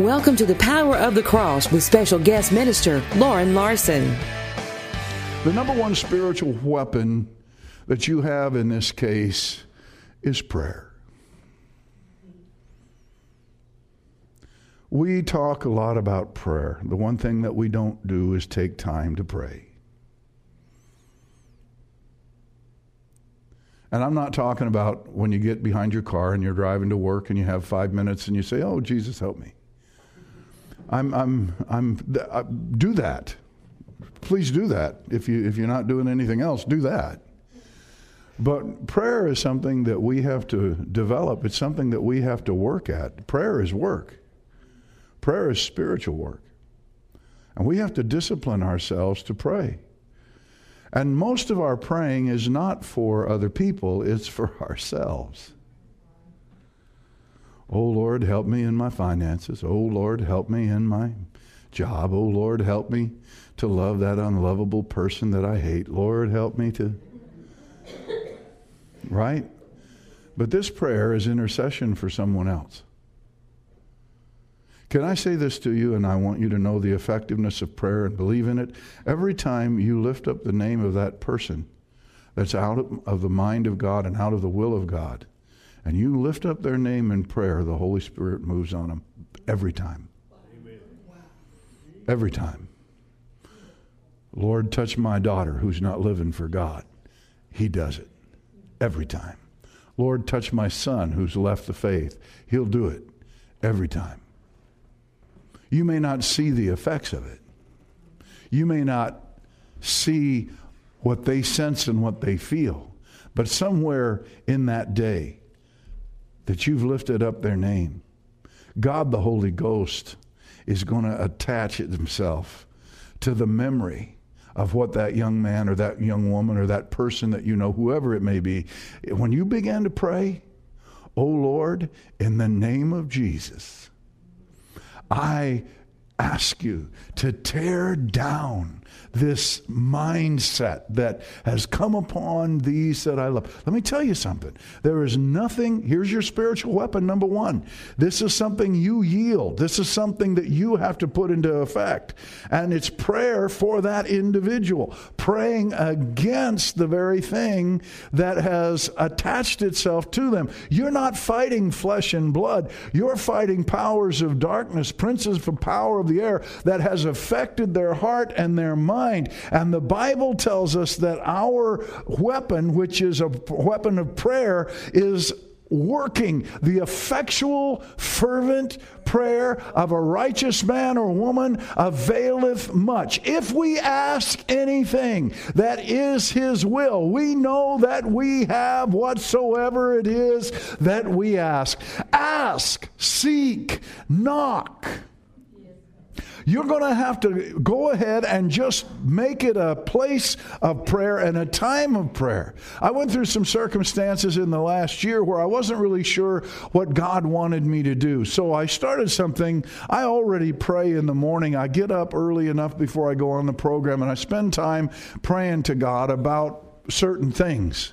Welcome to the Power of the Cross with special guest minister Loren Larson. The number one spiritual weapon that you have in this case is prayer. We talk a lot about prayer. The one thing that we don't do is take time to pray. And I'm not talking about when you get behind your car and you're driving to work and you have five minutes and you say, Oh, Jesus, help me. I'm, I'm, I'm, uh, do that. Please do that. If, you, if you're not doing anything else, do that. But prayer is something that we have to develop. It's something that we have to work at. Prayer is work. Prayer is spiritual work. And we have to discipline ourselves to pray. And most of our praying is not for other people, it's for ourselves. Oh Lord, help me in my finances. Oh Lord, help me in my job. Oh Lord, help me to love that unlovable person that I hate. Lord, help me to. Right? But this prayer is intercession for someone else. Can I say this to you, and I want you to know the effectiveness of prayer and believe in it? Every time you lift up the name of that person that's out of the mind of God and out of the will of God, and you lift up their name in prayer, the Holy Spirit moves on them every time. Every time. Lord, touch my daughter who's not living for God. He does it every time. Lord, touch my son who's left the faith. He'll do it every time. You may not see the effects of it. You may not see what they sense and what they feel. But somewhere in that day, that you've lifted up their name. God the Holy Ghost is going to attach himself to the memory of what that young man or that young woman or that person that you know, whoever it may be, when you began to pray, Oh Lord, in the name of Jesus, I ask you to tear down this mindset that has come upon these that I love. Let me tell you something. There is nothing, here's your spiritual weapon, number one. This is something you yield, this is something that you have to put into effect. And it's prayer for that individual, praying against the very thing that has attached itself to them. You're not fighting flesh and blood, you're fighting powers of darkness, princes of power of the air that has affected their heart and their mind mind. And the Bible tells us that our weapon, which is a weapon of prayer, is working. The effectual, fervent prayer of a righteous man or woman availeth much. If we ask anything that is his will, we know that we have whatsoever it is that we ask. Ask, seek, knock. You're going to have to go ahead and just make it a place of prayer and a time of prayer. I went through some circumstances in the last year where I wasn't really sure what God wanted me to do. So I started something. I already pray in the morning. I get up early enough before I go on the program and I spend time praying to God about certain things.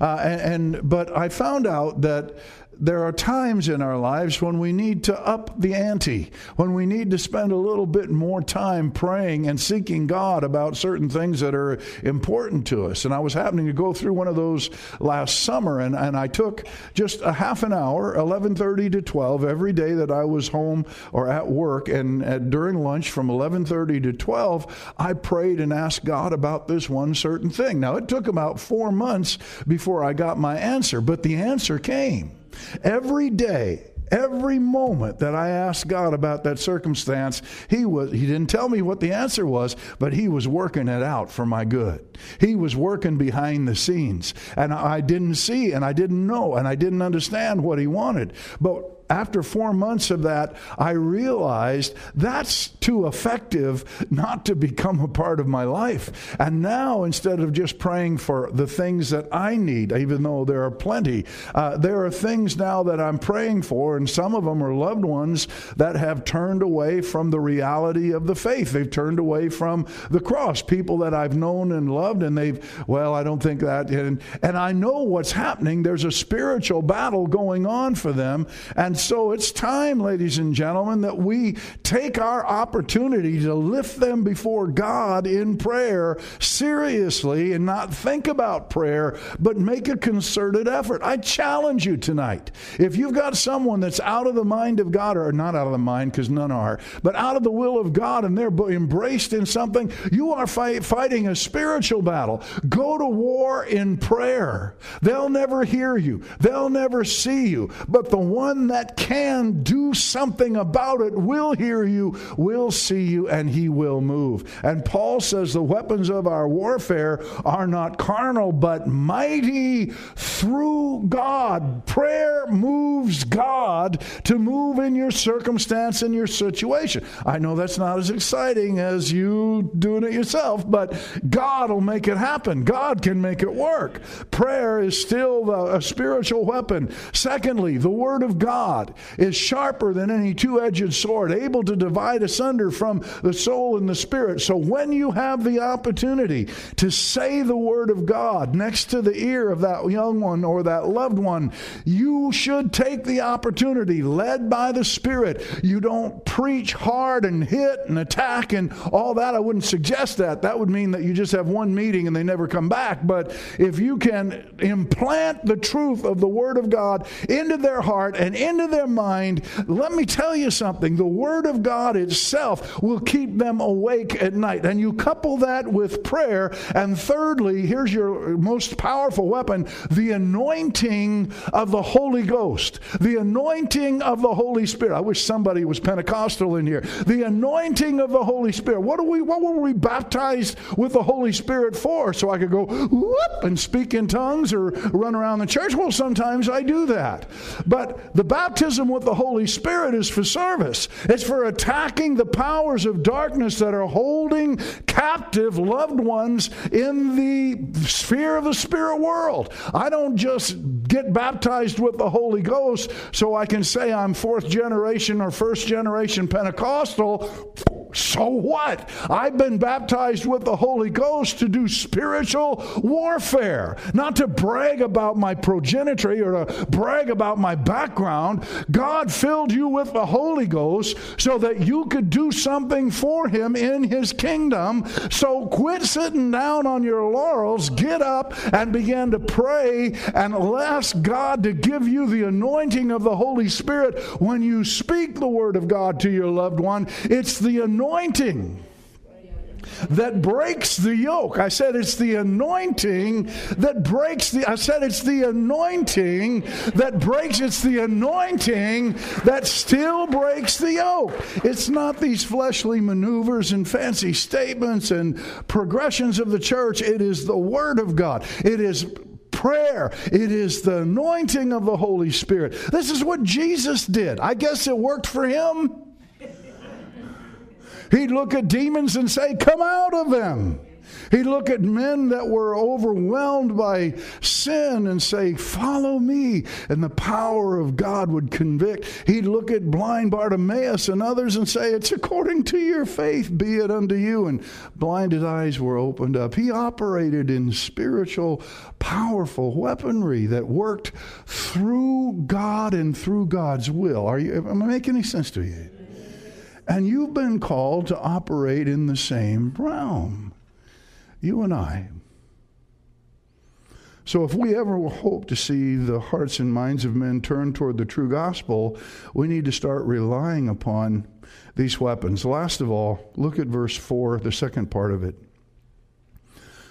Uh, and, and, but I found out that there are times in our lives when we need to up the ante, when we need to spend a little bit more time praying and seeking God about certain things that are important to us. And I was happening to go through one of those last summer, and, and I took just a half an hour, 11:30 to 12, every day that I was home or at work, and at, during lunch from 11:30 to 12, I prayed and asked God about this one certain thing. Now it took about four months before I got my answer, but the answer came. Every day, every moment that I asked God about that circumstance, he was he didn't tell me what the answer was, but he was working it out for my good. He was working behind the scenes, and I didn't see and I didn't know and I didn't understand what he wanted. But after four months of that, I realized that's too effective not to become a part of my life. And now, instead of just praying for the things that I need, even though there are plenty, uh, there are things now that I'm praying for, and some of them are loved ones that have turned away from the reality of the faith. They've turned away from the cross. People that I've known and loved, and they've, well, I don't think that. And, and I know what's happening. There's a spiritual battle going on for them. And so it's time, ladies and gentlemen, that we take our opportunity to lift them before God in prayer seriously and not think about prayer, but make a concerted effort. I challenge you tonight. If you've got someone that's out of the mind of God, or not out of the mind because none are, but out of the will of God and they're embraced in something, you are fight, fighting a spiritual battle. Go to war in prayer. They'll never hear you, they'll never see you, but the one that can do something about it will hear you, will see you, and he will move. And Paul says the weapons of our warfare are not carnal, but mighty through God. Prayer moves God to move in your circumstance and your situation. I know that's not as exciting as you doing it yourself, but God will make it happen. God can make it work. Prayer is still a spiritual weapon. Secondly, the Word of God is sharper than any two edged sword, able to divide asunder from the soul and the spirit. So when you have the opportunity to say the Word of God next to the ear of that young one or that loved one, you should take the opportunity, led by the Spirit. You don't preach hard and hit and attack and all that. I wouldn't suggest that. That would mean that you just have one meeting and they never come back. But if you can implant the truth of the Word of God into their heart and into their mind, let me tell you something. The Word of God itself will keep them awake at night. And you couple that with prayer. And thirdly, here's your most powerful weapon the anointing of the Holy Ghost, the anointing of the Holy Spirit. I wish somebody was Pentecostal in here. The anointing of the Holy Spirit. What, are we, what were we baptized with the Holy Spirit for? So I could go whoop and speak in tongues or run around the church? Well, sometimes I do that. But the baptism with the Holy Spirit is for service, it's for attacking the powers of darkness that are holding captive loved ones in the sphere of the spirit world. I don't just get baptized with the Holy Ghost so I can say I'm fourth generation or first generation Pentecostal. So what? I've been baptized with the Holy Ghost to do spiritual warfare, not to brag about my progeny or to brag about my background. God filled you with the Holy Ghost so that you could do something for Him in His kingdom. So quit sitting down on your laurels, get up and begin to pray and ask God to give you the anointing of the Holy Spirit when you speak the Word of God to your loved one. It's the anointing that breaks the yoke. I said it's the anointing that breaks the I said it's the anointing that breaks it's the anointing that still breaks the yoke. It's not these fleshly maneuvers and fancy statements and progressions of the church. It is the word of God. It is prayer. It is the anointing of the Holy Spirit. This is what Jesus did. I guess it worked for him. He'd look at demons and say, Come out of them. He'd look at men that were overwhelmed by sin and say, Follow me. And the power of God would convict. He'd look at blind Bartimaeus and others and say, It's according to your faith, be it unto you. And blinded eyes were opened up. He operated in spiritual, powerful weaponry that worked through God and through God's will. Are you, am I making any sense to you? And you've been called to operate in the same realm. You and I. So, if we ever hope to see the hearts and minds of men turn toward the true gospel, we need to start relying upon these weapons. Last of all, look at verse 4, the second part of it.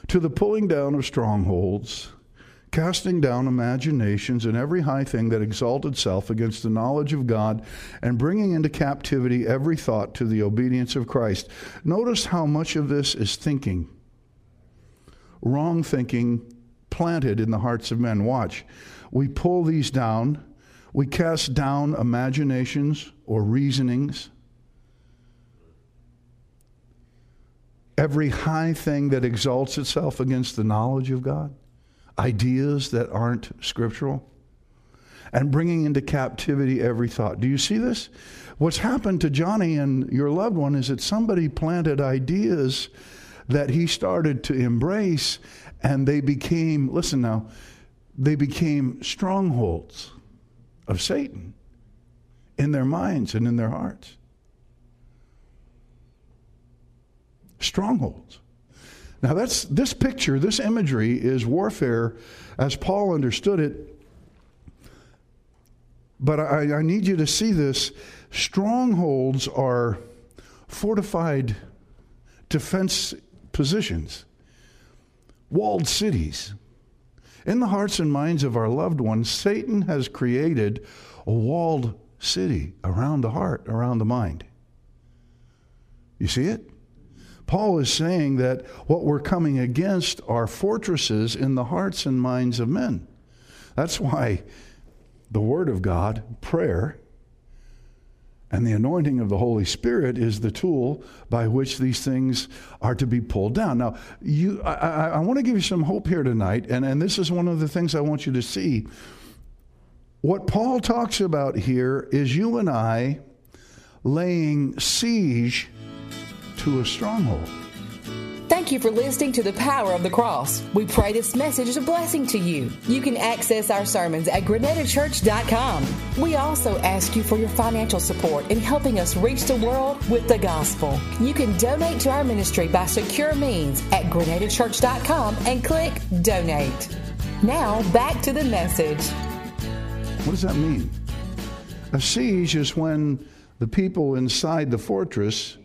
To the pulling down of strongholds casting down imaginations and every high thing that exalted itself against the knowledge of God, and bringing into captivity every thought to the obedience of Christ. Notice how much of this is thinking. Wrong thinking planted in the hearts of men. Watch. We pull these down, we cast down imaginations or reasonings. Every high thing that exalts itself against the knowledge of God ideas that aren't scriptural and bringing into captivity every thought. Do you see this? What's happened to Johnny and your loved one is that somebody planted ideas that he started to embrace and they became, listen now, they became strongholds of Satan. in their minds and in their hearts. Strongholds. Now that's this picture, this imagery is warfare as Paul understood it. But I, I need you to see this. Strongholds are fortified defense positions, walled cities. In the hearts and minds of our loved ones, Satan has created a walled city around the heart, around the mind. You see it? Paul is saying that what we're coming against are fortresses in the hearts and minds of men. That's why the Word of God, prayer, and the anointing of the Holy Spirit is the tool by which these things are to be pulled down. Now, you, I, I, I want to give you some hope here tonight, and, and this is one of the things I want you to see. What Paul talks about here is you and I laying siege to a stronghold. Thank you for listening to The Power of the Cross. We pray this message is a blessing to you. You can access our sermons at grenadachurch.com. We also ask you for your financial support in helping us reach the world with the gospel. You can donate to our ministry by secure means at grenadachurch.com and click Donate. Now, back to the message. What does that mean? A siege is when the people inside the fortress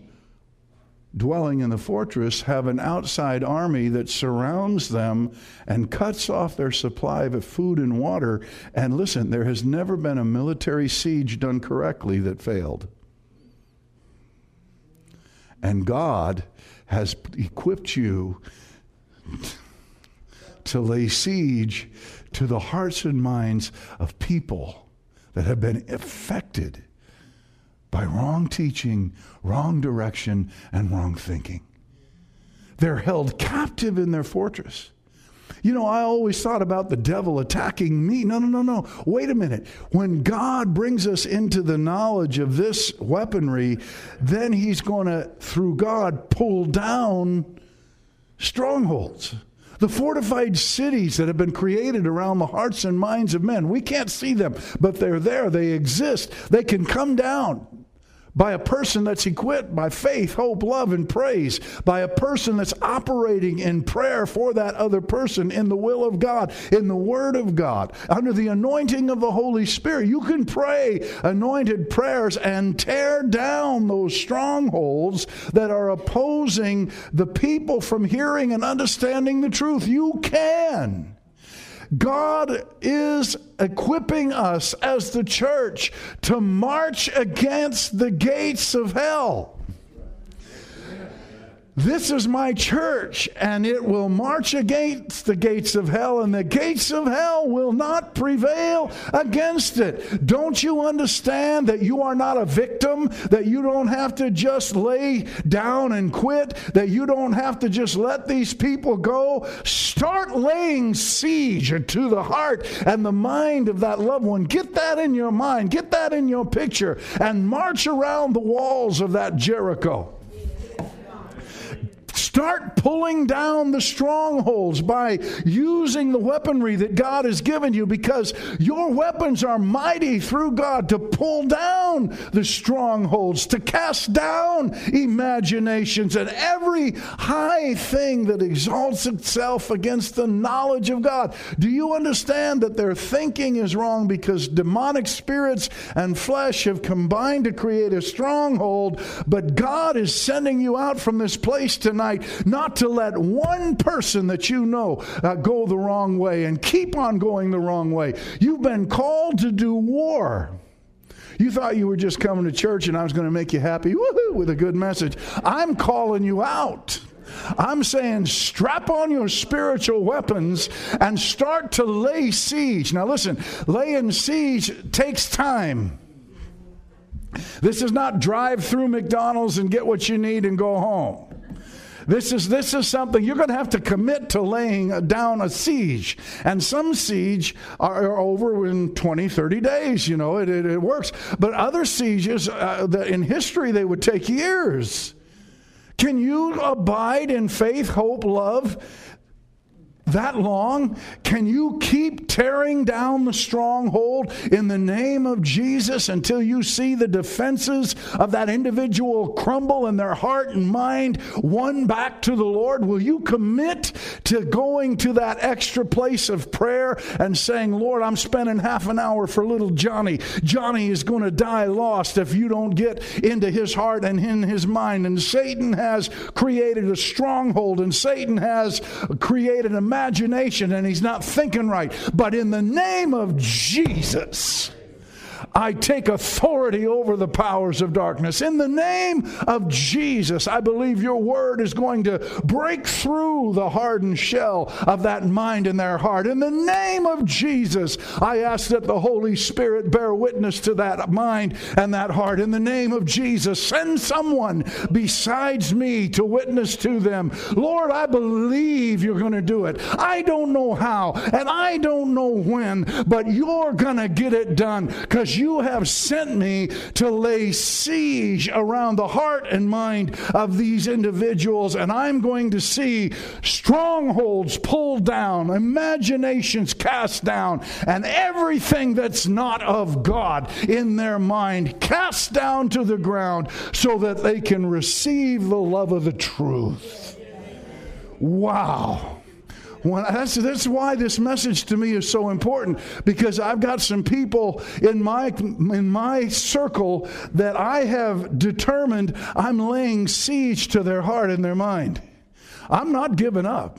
dwelling in the fortress have an outside army that surrounds them and cuts off their supply of food and water. And listen, there has never been a military siege done correctly that failed. And God has equipped you to lay siege to the hearts and minds of people that have been affected by wrong teaching, wrong direction, and wrong thinking. They're held captive in their fortress. You know, I always thought about the devil attacking me. No, no, no, no. Wait a minute. When God brings us into the knowledge of this weaponry, then he's going to, through God, pull down strongholds. The fortified cities that have been created around the hearts and minds of men. We can't see them, but they're there. They exist. They can come down by a person that's equipped by faith, hope, love, and praise, by a person that's operating in prayer for that other person in the will of God, in the Word of God, under the anointing of the Holy Spirit. You can pray anointed prayers and tear down those strongholds that are opposing the people from hearing and understanding the truth. You can. God is equipping us as the church to march against the gates of hell. This is my church, and it will march against the gates of hell, and the gates of hell will not prevail against it. Don't you understand that you are not a victim, that you don't have to just lay down and quit, that you don't have to just let these people go? Start laying siege to the heart and the mind of that loved one. Get that in your mind, get that in your picture, and march around the walls of that Jericho. Start pulling down the strongholds by using the weaponry that God has given you because your weapons are mighty through God to pull down the strongholds, to cast down imaginations and every high thing that exalts itself against the knowledge of God. Do you understand that their thinking is wrong because demonic spirits and flesh have combined to create a stronghold, but God is sending you out from this place tonight not to let one person that you know uh, go the wrong way and keep on going the wrong way. You've been called to do war. You thought you were just coming to church and I was going to make you happy with a good message. I'm calling you out. I'm saying strap on your spiritual weapons and start to lay siege. Now, listen, laying siege takes time. This is not drive through McDonald's and get what you need and go home. This is, this is something you're going to have to commit to laying down a siege. And some siege are, over in 20, 30 days. You know, it, it, it works. But other sieges, uh, the, in history, they would take years. Can you abide in faith, hope, love? That long? Can you keep tearing down the stronghold in the name of Jesus until you see the defenses of that individual crumble and their heart and mind won back to the Lord? Will you commit to going to that extra place of prayer and saying, Lord, I'm spending half an hour for little Johnny. Johnny is going to die lost if you don't get into his heart and in his mind. And Satan has created a stronghold and Satan has created a imagination and he's not thinking right. But in the name of Jesus, I take authority over the powers of darkness. In the name of Jesus, I believe your word is going to break through the hardened shell of that mind in their heart. In the name of Jesus, I ask that the Holy Spirit bear witness to that mind and that heart. In the name of Jesus, send someone besides me to witness to them. Lord, I believe you're going to do it. I don't know how and I don't know when, but you're going to get it done because you have sent me to lay siege around the heart and mind of these individuals, and I'm going to see strongholds pulled down, imaginations cast down, and everything that's not of God in their mind cast down to the ground so that they can receive the love of the truth. Wow. When, that's, that's why this message to me is so important because I've got some people in my, in my circle that I have determined I'm laying siege to their heart and their mind. I'm not giving up.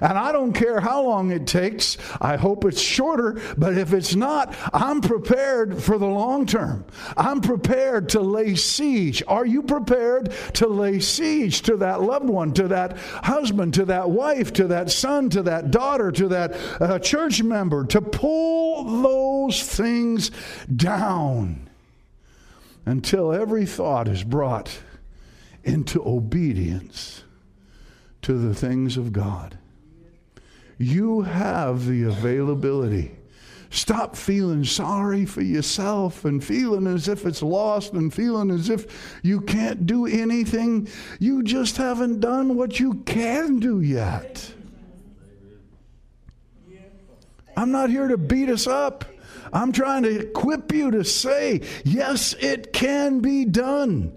And I don't care how long it takes. I hope it's shorter, but if it's not, I'm prepared for the long term. I'm prepared to lay siege. Are you prepared to lay siege to that loved one, to that husband, to that wife, to that son, to that daughter, to that uh, church member, to pull those things down until every thought is brought into obedience to the things of God? You have the availability. Stop feeling sorry for yourself and feeling as if it's lost and feeling as if you can't do anything. You just haven't done what you can do yet. I'm not here to beat us up. I'm trying to equip you to say, yes, it can be done.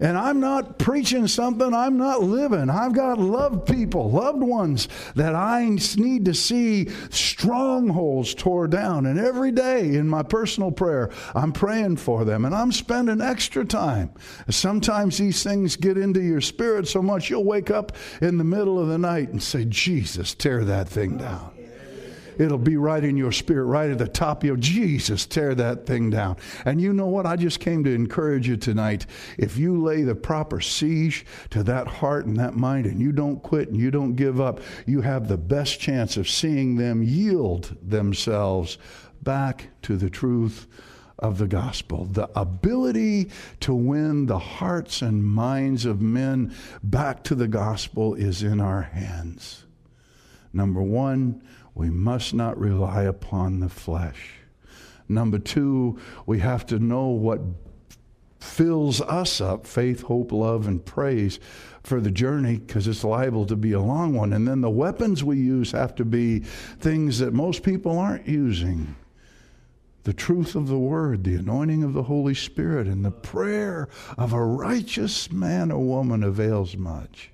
And I'm not preaching something I'm not living. I've got loved people, loved ones that I need to see strongholds tore down. And every day in my personal prayer, I'm praying for them and I'm spending extra time. Sometimes these things get into your spirit so much you'll wake up in the middle of the night and say, Jesus, tear that thing down it'll be right in your spirit, right at the top of your Jesus, tear that thing down. And you know what? I just came to encourage you tonight. If you lay the proper siege to that heart and that mind and you don't quit and you don't give up, you have the best chance of seeing them yield themselves back to the truth of the gospel. The ability to win the hearts and minds of men back to the gospel is in our hands. Number one, we must not rely upon the flesh. Number two, we have to know what fills us up faith, hope, love, and praise for the journey because it's liable to be a long one. And then the weapons we use have to be things that most people aren't using the truth of the word, the anointing of the Holy Spirit, and the prayer of a righteous man or woman avails much.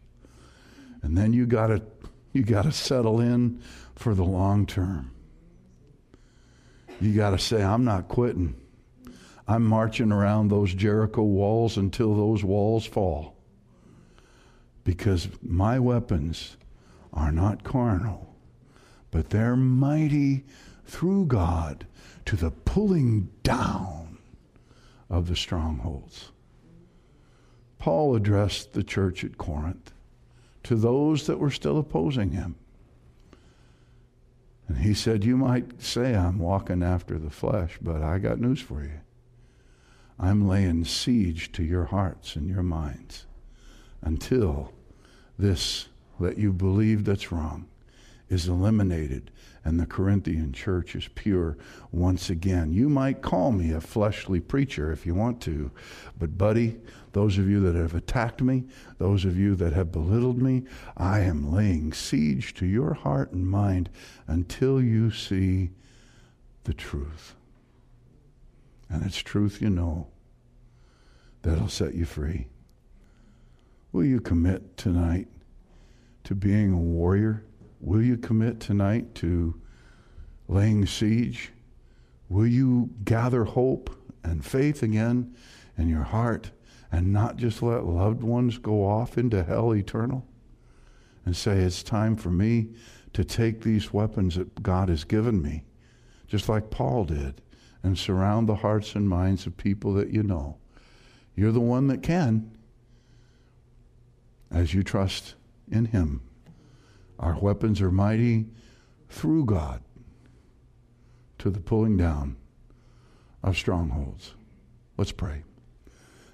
And then you got to you got to settle in for the long term. You got to say, I'm not quitting. I'm marching around those Jericho walls until those walls fall. Because my weapons are not carnal, but they're mighty through God to the pulling down of the strongholds. Paul addressed the church at Corinth to those that were still opposing him. And he said, You might say I'm walking after the flesh, but I got news for you. I'm laying siege to your hearts and your minds until this that you believe that's wrong is eliminated and the Corinthian church is pure once again. You might call me a fleshly preacher if you want to, but, buddy, those of you that have attacked me, those of you that have belittled me, I am laying siege to your heart and mind until you see the truth. And it's truth you know that'll set you free. Will you commit tonight to being a warrior? Will you commit tonight to laying siege? Will you gather hope and faith again in your heart and not just let loved ones go off into hell eternal? And say, it's time for me to take these weapons that God has given me, just like Paul did, and surround the hearts and minds of people that you know. You're the one that can as you trust in Him. Our weapons are mighty through God to the pulling down of strongholds. Let's pray.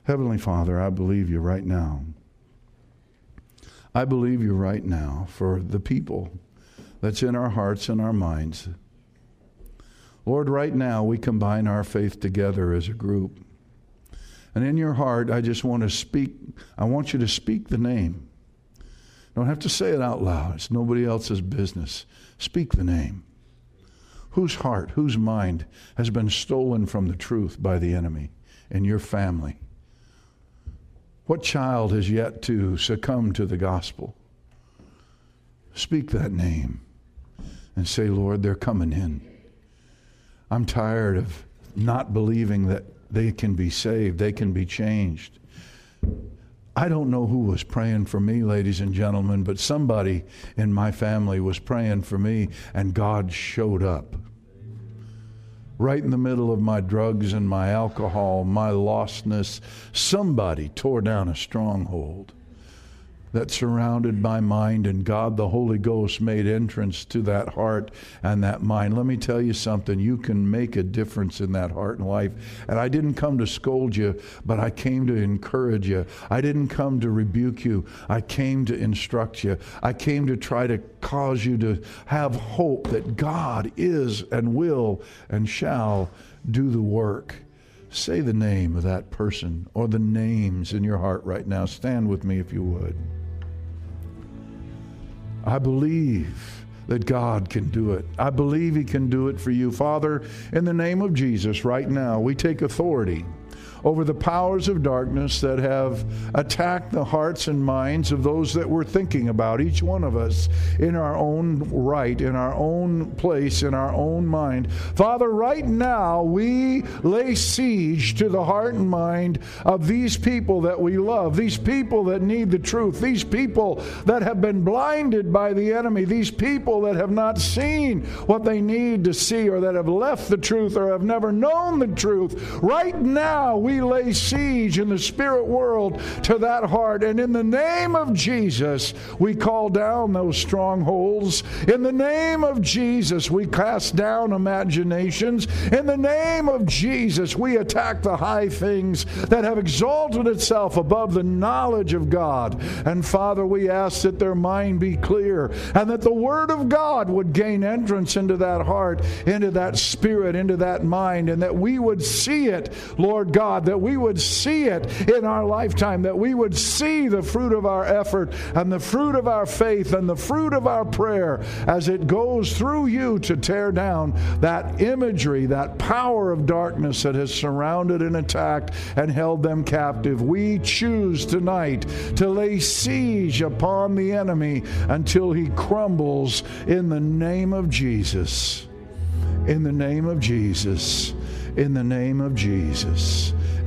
Heavenly Father, I believe you right now. I believe you right now for the people that's in our hearts and our minds. Lord, right now we combine our faith together as a group. And in your heart, I just want to speak, I want you to speak the name. Don't have to say it out loud. It's nobody else's business. Speak the name. Whose heart, whose mind has been stolen from the truth by the enemy in your family? What child has yet to succumb to the gospel? Speak that name and say, Lord, they're coming in. I'm tired of not believing that they can be saved, they can be changed. I don't know who was praying for me, ladies and gentlemen, but somebody in my family was praying for me, and God showed up. Right in the middle of my drugs and my alcohol, my lostness, somebody tore down a stronghold that surrounded my mind, and God the Holy Ghost made entrance to that heart and that mind. Let me tell you something you can make a difference in that heart and life. And I didn't come to scold you, but I came to encourage you. I didn't come to rebuke you, I came to instruct you. I came to try to cause you to have hope that God is and will and shall do the work. Say the name of that person or the names in your heart right now. Stand with me if you would. I believe that God can do it. I believe He can do it for you. Father, in the name of Jesus, right now, we take authority over the powers of darkness that have attacked the hearts and minds of those that we're thinking about, each one of us in our own right, in our own place, in our own mind. Father, right now we lay siege to the heart and mind of these people that we love, these people that need the truth, these people that have been blinded by the enemy, these people that have not seen what they need to see or that have left the truth or have never known the truth. Right now, we lay siege in the spirit world to that heart. And in the name of Jesus, we call down those strongholds. In the name of Jesus, we cast down imaginations. In the name of Jesus, we attack the high things that have exalted itself above the knowledge of God. And Father, we ask that their mind be clear and that the Word of God would gain entrance into that heart, into that spirit, into that mind, and that we would see it, Lord God God, that we would see it in our lifetime, that we would see the fruit of our effort and the fruit of our faith and the fruit of our prayer as it goes through you to tear down that imagery, that power of darkness that has surrounded and attacked and held them captive. We choose tonight to lay siege upon the enemy until he crumbles in the name of Jesus. In the name of Jesus. In the name of Jesus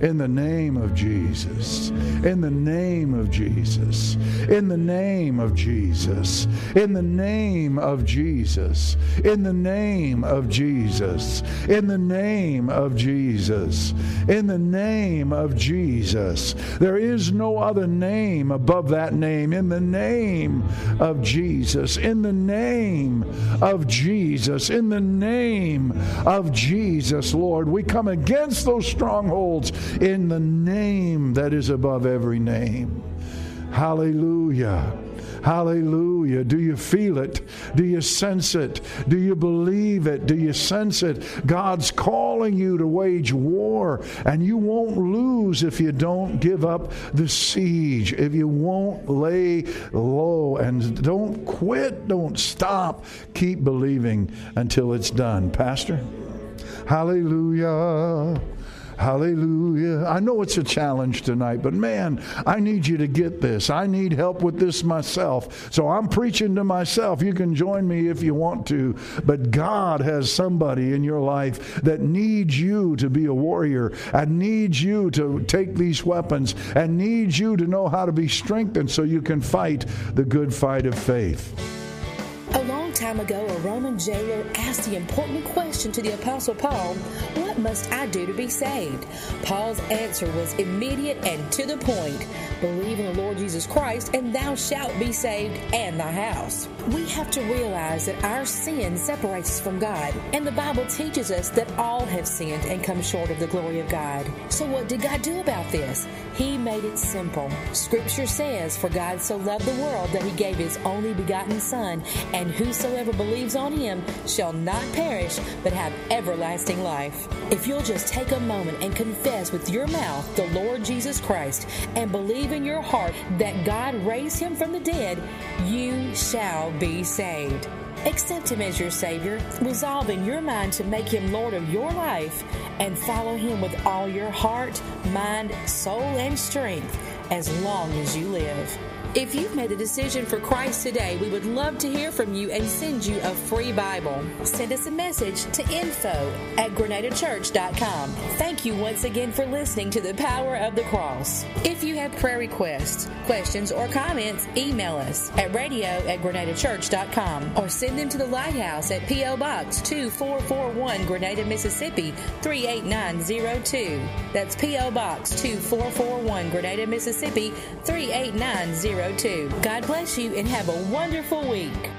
in the name of Jesus. In the name of Jesus. In the name of Jesus. In the name of Jesus. In the name of Jesus. In the name of Jesus. In the name of Jesus. There is no other name above that name. In the name of Jesus. In the name of Jesus. In the name of Jesus, Lord, we come against those strongholds in the name that is above every name. Hallelujah. Hallelujah. Do you feel it? Do you sense it? Do you believe it? Do you sense it? God's calling you to wage war, and you won't lose if you don't give up the siege, if you won't lay low and don't quit, don't stop. Keep believing until it's done. Pastor? Hallelujah. Hallelujah. I know it's a challenge tonight, but man, I need you to get this. I need help with this myself. So I'm preaching to myself. You can join me if you want to, but God has somebody in your life that needs you to be a warrior and needs you to take these weapons and needs you to know how to be strengthened so you can fight the good fight of faith. A long time ago, a Roman jailer asked the important question to the Apostle Paul must I do to be saved? Paul's answer was immediate and to the point Believe in the Lord Jesus Christ, and thou shalt be saved and thy house. We have to realize that our sin separates us from God, and the Bible teaches us that all have sinned and come short of the glory of God. So, what did God do about this? He made it simple. Scripture says, For God so loved the world that he gave his only begotten Son, and whosoever believes on him shall not perish, but have everlasting life. If you'll just take a moment and confess with your mouth the Lord Jesus Christ and believe in your heart that God raised him from the dead, you shall be saved. Accept Him as your Savior. Resolve in your mind to make Him Lord of your life and follow Him with all your heart, mind, soul, and strength as long as you live. If you've made the decision for Christ today, we would love to hear from you and send you a free Bible. Send us a message to info at grenadachurch.com. Thank you once again for listening to the Power of the Cross. If you have prayer requests, questions, or comments, email us at radio at grenadachurch.com or send them to the Lighthouse at P.O. Box 2441 Grenada, Mississippi 38902. That's P.O. Box 2441 Grenada, Mississippi 38902. God bless you and have a wonderful week.